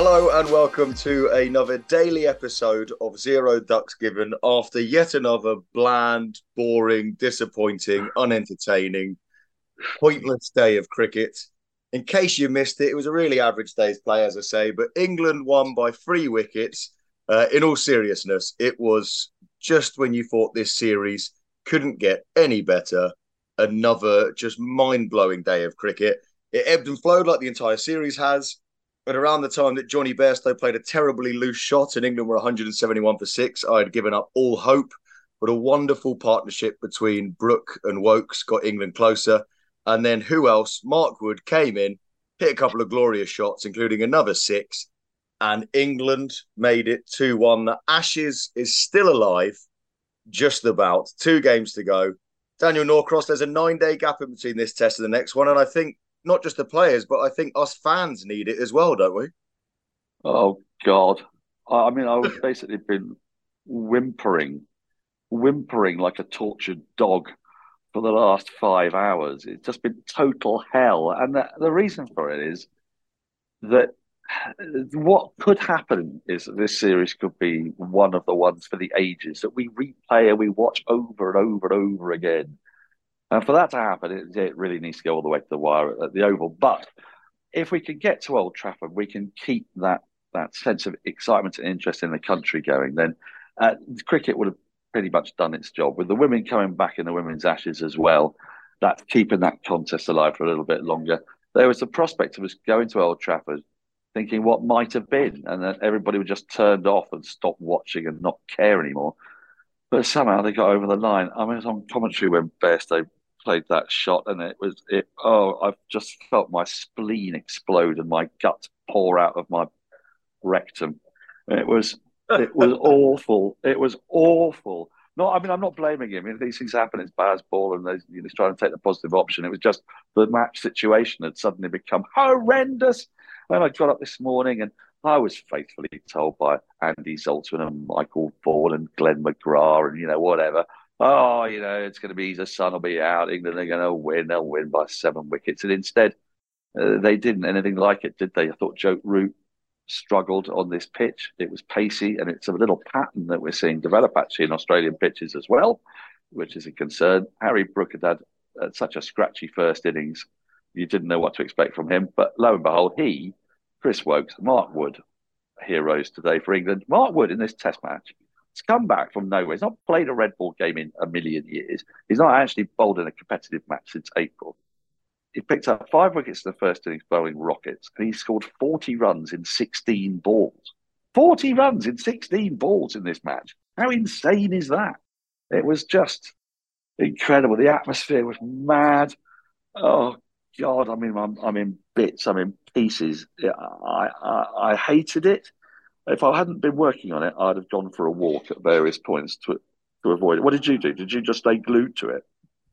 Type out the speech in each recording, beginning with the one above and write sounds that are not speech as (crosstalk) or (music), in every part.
Hello and welcome to another daily episode of Zero Ducks Given after yet another bland, boring, disappointing, unentertaining, pointless day of cricket. In case you missed it, it was a really average day's play, as I say, but England won by three wickets. Uh, in all seriousness, it was just when you thought this series couldn't get any better, another just mind blowing day of cricket. It ebbed and flowed like the entire series has. But around the time that Jonny Bairstow played a terribly loose shot and England were 171 for six, I had given up all hope. But a wonderful partnership between Brook and Woakes got England closer. And then who else? Mark Wood came in, hit a couple of glorious shots, including another six. And England made it 2 1. The Ashes is still alive, just about. Two games to go. Daniel Norcross, there's a nine day gap in between this test and the next one. And I think not just the players, but I think us fans need it as well, don't we? Oh God! I mean, I've basically been whimpering, whimpering like a tortured dog for the last five hours. It's just been total hell, and the, the reason for it is that what could happen is that this series could be one of the ones for the ages that we replay and we watch over and over and over again. And for that to happen, it, it, really needs to go all the way to the wire at the Oval. But if we can get to Old Trafford, we can keep that that sense of excitement and interest in the country going. Then uh, cricket would have pretty much done its job with the women coming back in the women's Ashes as well. That's keeping that contest alive for a little bit longer. There was the prospect of us going to Old Trafford, thinking what might have been, and then everybody would just turned off and stop watching and not care anymore. But somehow they got over the line. I was on commentary when Bairstow played that shot, and it was it. Oh, I've just felt my spleen explode and my guts pour out of my rectum. It was it was (laughs) awful. It was awful. No, I mean I'm not blaming him. If these things happen, it's Bazball, and he's, you know, trying to take the positive option. It was just the match situation had suddenly become horrendous. And I got up this morning and I was faithfully told by Andy Zaltzman and Michael Vaughan and Glenn McGrath and you know whatever oh, you know, it's going to be the sun will be out. England are going to win. They'll win by seven wickets. And instead, uh, they didn't anything like it, did they? I thought Joe Root struggled on this pitch. It was pacey, and it's a little pattern that we're seeing develop actually in Australian pitches as well, which is a concern. Harry Brook had had uh, such a scratchy first innings. You didn't know what to expect from him. But lo and behold, he, Chris Woakes, Mark Wood, heroes today for England. Mark Wood in this test match come back from nowhere. He's not played a red ball game in a million years. He's not actually bowled in a competitive match since April. He picked up five wickets in the first innings bowling rockets, and he scored 40 runs in 16 balls. 40 runs in 16 balls in this match. How insane is that? It was just incredible. The atmosphere was mad. Oh God, I mean, I'm, I'm in bits. I'm in pieces. I, I, I hated it. If I hadn't been working on it, I'd have gone for a walk at various points to to avoid it. What did you do? Did you just stay glued to it?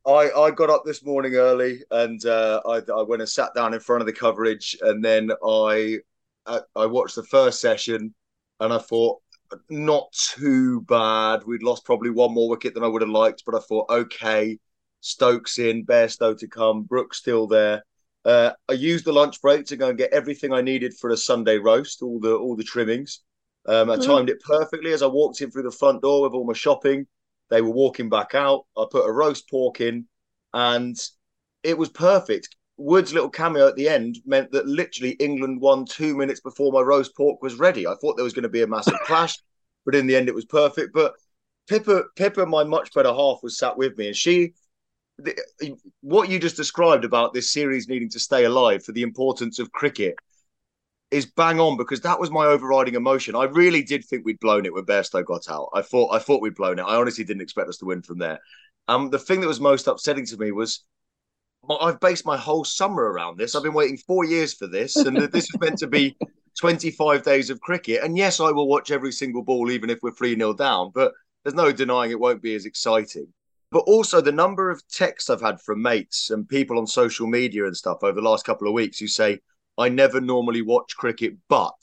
I, I got up this morning early and uh, I, I went and sat down in front of the coverage and then I I, I watched the first session and I thought not too bad. We'd lost probably one more wicket than I would have liked, but I thought okay, Stokes in, Bairstow to come, Brook's still there. Uh, I used the lunch break to go and get everything I needed for a Sunday roast, all the all the trimmings. Um, I mm-hmm. timed it perfectly as I walked in through the front door with all my shopping. They were walking back out. I put a roast pork in, and it was perfect. Wood's little cameo at the end meant that literally England won two minutes before my roast pork was ready. I thought there was going to be a massive (laughs) clash, but in the end it was perfect. But Pippa, Pippa, my much better half, was sat with me, and she the, what you just described about this series needing to stay alive for the importance of cricket is bang on because that was my overriding emotion. I really did think we'd blown it when Bairstow got out. I thought I thought we'd blown it. I honestly didn't expect us to win from there. Um, the thing that was most upsetting to me was I've based my whole summer around this. I've been waiting four years for this, and this is meant to be (laughs) 25 days of cricket. And yes, I will watch every single ball, even if we're 3 0 down, but there's no denying it won't be as exciting but also the number of texts I've had from mates and people on social media and stuff over the last couple of weeks who say, I never normally watch cricket, but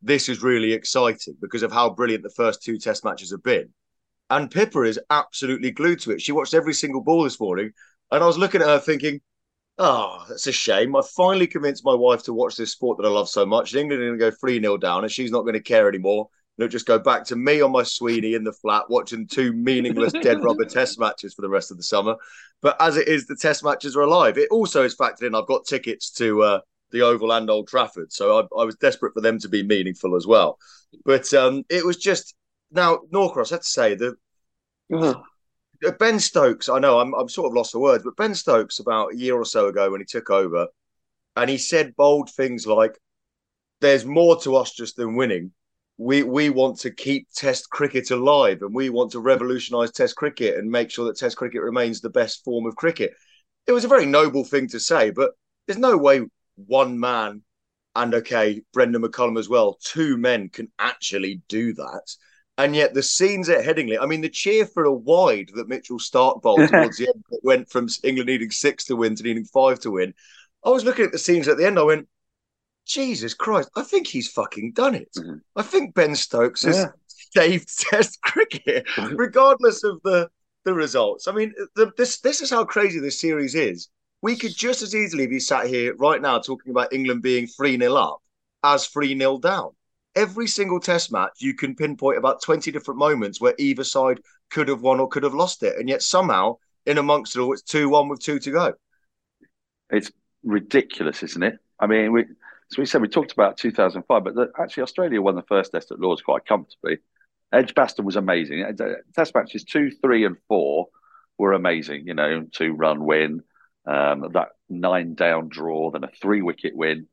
this is really exciting because of how brilliant the first two test matches have been. And Pippa is absolutely glued to it. She watched every single ball this morning. And I was looking at her thinking, oh, that's a shame. I finally convinced my wife to watch this sport that I love so much. England are going to go 3 0 down and she's not going to care anymore it'll just go back to me on my Sweeney in the flat watching two meaningless dead rubber test matches for the rest of the summer. But as it is, the test matches are alive. It also is factored in. I've got tickets to uh, the Oval and Old Trafford, so I, I, was desperate for them to be meaningful as well. But um, it was just now Norcross. I have to say that. Uh, (sighs) ben Stokes, I know I'm, I'm sort of lost for words, but Ben Stokes about a year or so ago when he took over, and he said bold things like, "There's more to us just than winning." We we want to keep Test cricket alive, and we want to revolutionise Test cricket and make sure that Test cricket remains the best form of cricket. It was a very noble thing to say, but there's no way one man and okay, Brendon McCullum as well, two men can actually do that. And yet the scenes at Headingley, I mean, the cheer for a wide that Mitchell Starc bowled (laughs) towards the end went from England needing six to win to needing five to win. I was looking at the scenes at the end, I went, Jesus Christ, I think he's fucking done it. Mm-hmm. I think Ben Stokes has yeah. saved (laughs) Test cricket, mm-hmm. regardless of the the results. I mean, the, this this is how crazy this series is. We could just as easily be sat here right now talking about England being 3 0 up as 3 0 down. Every single test match, you can pinpoint about 20 different moments where either side could have won or could have lost it. And yet somehow, in amongst it all, it's 2 1 with two to go. It's ridiculous, isn't it? I mean, we, so we said we talked about 2005, but the, actually Australia won the first test at Lords quite comfortably. Edgbaston was amazing. Test matches two, three, and four were amazing. You know, two run win, um, that nine down draw, then a three wicket win.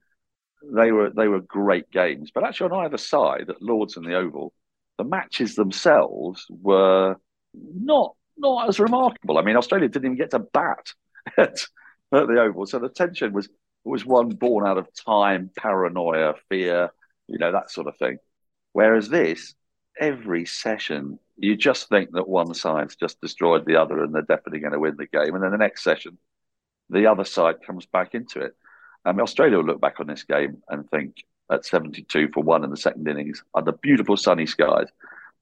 They were they were great games. But actually, on either side, at Lords and the Oval, the matches themselves were not not as remarkable. I mean, Australia didn't even get to bat (laughs) at, at the Oval, so the tension was was one born out of time, paranoia, fear, you know, that sort of thing. Whereas this, every session, you just think that one side's just destroyed the other and they're definitely going to win the game. And then the next session, the other side comes back into it. I mean, Australia will look back on this game and think at 72 for one in the second innings under beautiful sunny skies,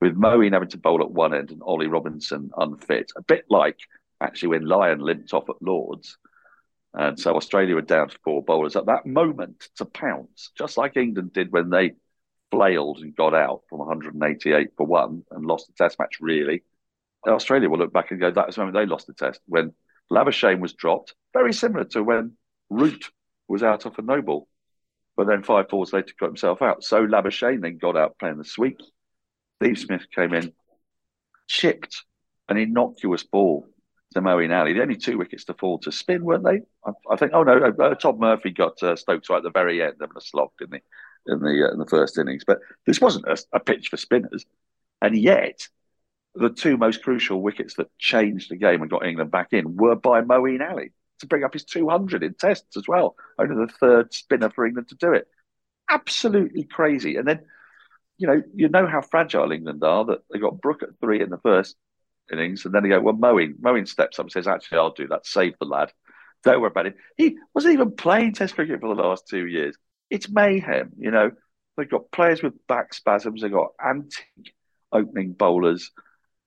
with Moeen having to bowl at one end and Ollie Robinson unfit. A bit like actually when Lyon limped off at Lords and so Australia were down to four bowlers at that moment to pounce, just like England did when they flailed and got out from 188 for one and lost the test match, really. Australia will look back and go, that was when they lost the test, when Labuschagne was dropped, very similar to when Root was out off a no ball. But then five fours later got himself out. So Labuschagne then got out playing the sweep. Steve Smith came in, chipped an innocuous ball to Moeen Ali. The only two wickets to fall to spin, weren't they? I, I think. Oh no, uh, Todd Murphy got uh, Stokes right at the very end, having a slog, didn't he, in the uh, in the first innings? But this wasn't a, a, pitch for spinners, and yet the two most crucial wickets that changed the game and got England back in were by Moeen Ali to bring up his 200 in tests as well. Only the third spinner for England to do it. Absolutely crazy. And then you know, you know how fragile England are. That they got Brook at three in the first innings, and then they go, well, Moeen, Moeen steps up and says, actually, I'll do that. Save the lad. Don't worry about it. He wasn't even playing Test cricket for the last two years. It's mayhem, you know. They've got players with back spasms. They've got antique opening bowlers.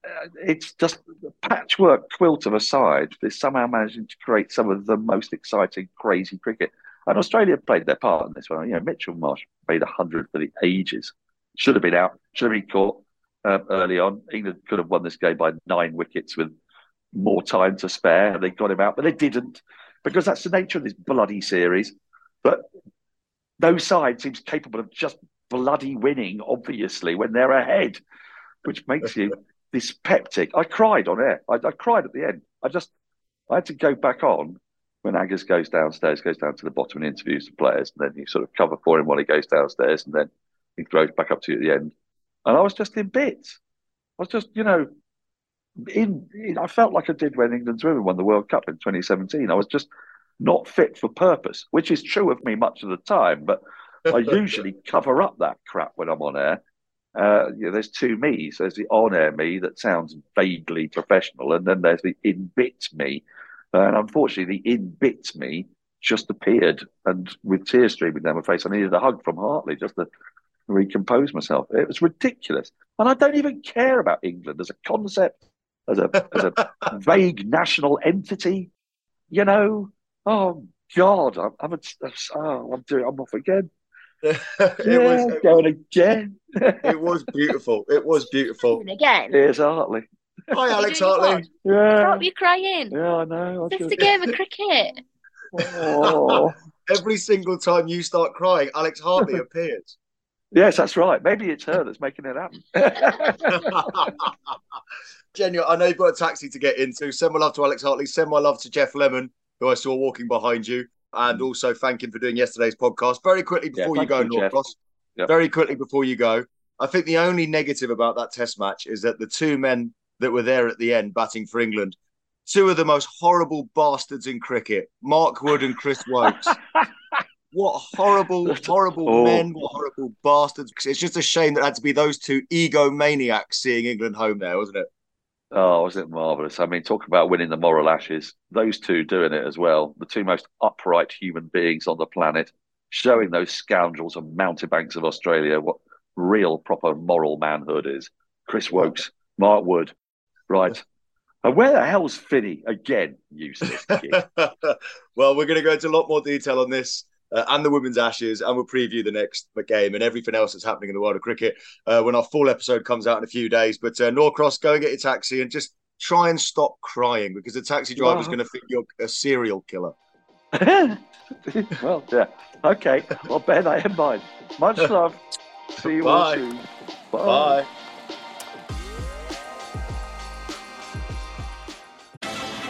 Uh, it's just a patchwork quilt of a side. They're somehow managing to create some of the most exciting, crazy cricket. And Australia played their part in this one. You know, Mitchell Marsh made 100 for the ages. Should have been out, should have been caught uh, early on. England could have won this game by nine wickets with more time to spare. and They got him out, but they didn't because that's the nature of this bloody series. But no side seems capable of just bloody winning, obviously, when they're ahead, which makes you (laughs) dyspeptic. I cried on air. I, I, cried at the end. I just, I had to go back on when Aggers goes downstairs, goes down to the bottom and interviews the players, and then you sort of cover for him while he goes downstairs, and then he throws back up to you at the end. And I was just in bits. I was just, you know, in, in, I felt like I did when England's women won the World Cup in 2017. I was just not fit for purpose, which is true of me much of the time, but I (laughs) usually cover up that crap when I'm on air. Uh, you know, there's two me's. There's the on-air me that sounds vaguely professional, and then there's the in-bit me. And unfortunately, the in-bit me just appeared, and with tears streaming down my face, I needed a hug from Hartley just to recompose myself. It was ridiculous, and I don't even care about England as a concept, as a as a (laughs) vague national entity. You know, oh God, I'm I'm, a, oh, I'm doing I'm off again. (laughs) it yeah, was it going again. (laughs) it was beautiful. It was beautiful. Again. Here's Hartley. Hi, Alex doing Hartley. Yeah, Stop you crying. yeah, I know. It's should- a game of cricket. Oh. Every single time you start crying, Alex Hartley appears. Yes, that's right. Maybe it's her that's making it happen. (laughs) Genuine, I know you've got a taxi to get into. Send my love to Alex Hartley. Send my love to Geoff Lemon, who I saw walking behind you. And mm. also thank him for doing yesterday's podcast. Very quickly Yeah, before you go, you, Jeff. Norcross. Yep. Very quickly before you go. I think the only negative about that test match is that the two men that were there at the end batting for England, two of the most horrible bastards in cricket, Mark Wood and Chris Woakes. (laughs) What horrible, (laughs) horrible Oh. men, what horrible bastards. It's just a shame that it had to be those two egomaniacs seeing England home there, wasn't it? Oh, was it marvelous? I mean, talk about winning the moral ashes. Those two doing it as well. The two most upright human beings on the planet, showing those scoundrels and mountebanks of Australia what real, proper moral manhood is. Chris Woakes, Mark Wood, right? (laughs) And where the hell's Finney again? Useless (laughs) kid. well, we're going to go into a lot more detail on this uh, and the women's ashes, and we'll preview the next game and everything else that's happening in the world of cricket uh, when our full episode comes out in a few days. But uh, Norcross, go and get your taxi and just try and stop crying because the taxi driver's Wow. going to think you're a serial killer. (laughs) (laughs) well, yeah. Okay. Well, bear that in mind. Much (laughs) love. See you all Bye. soon. Bye.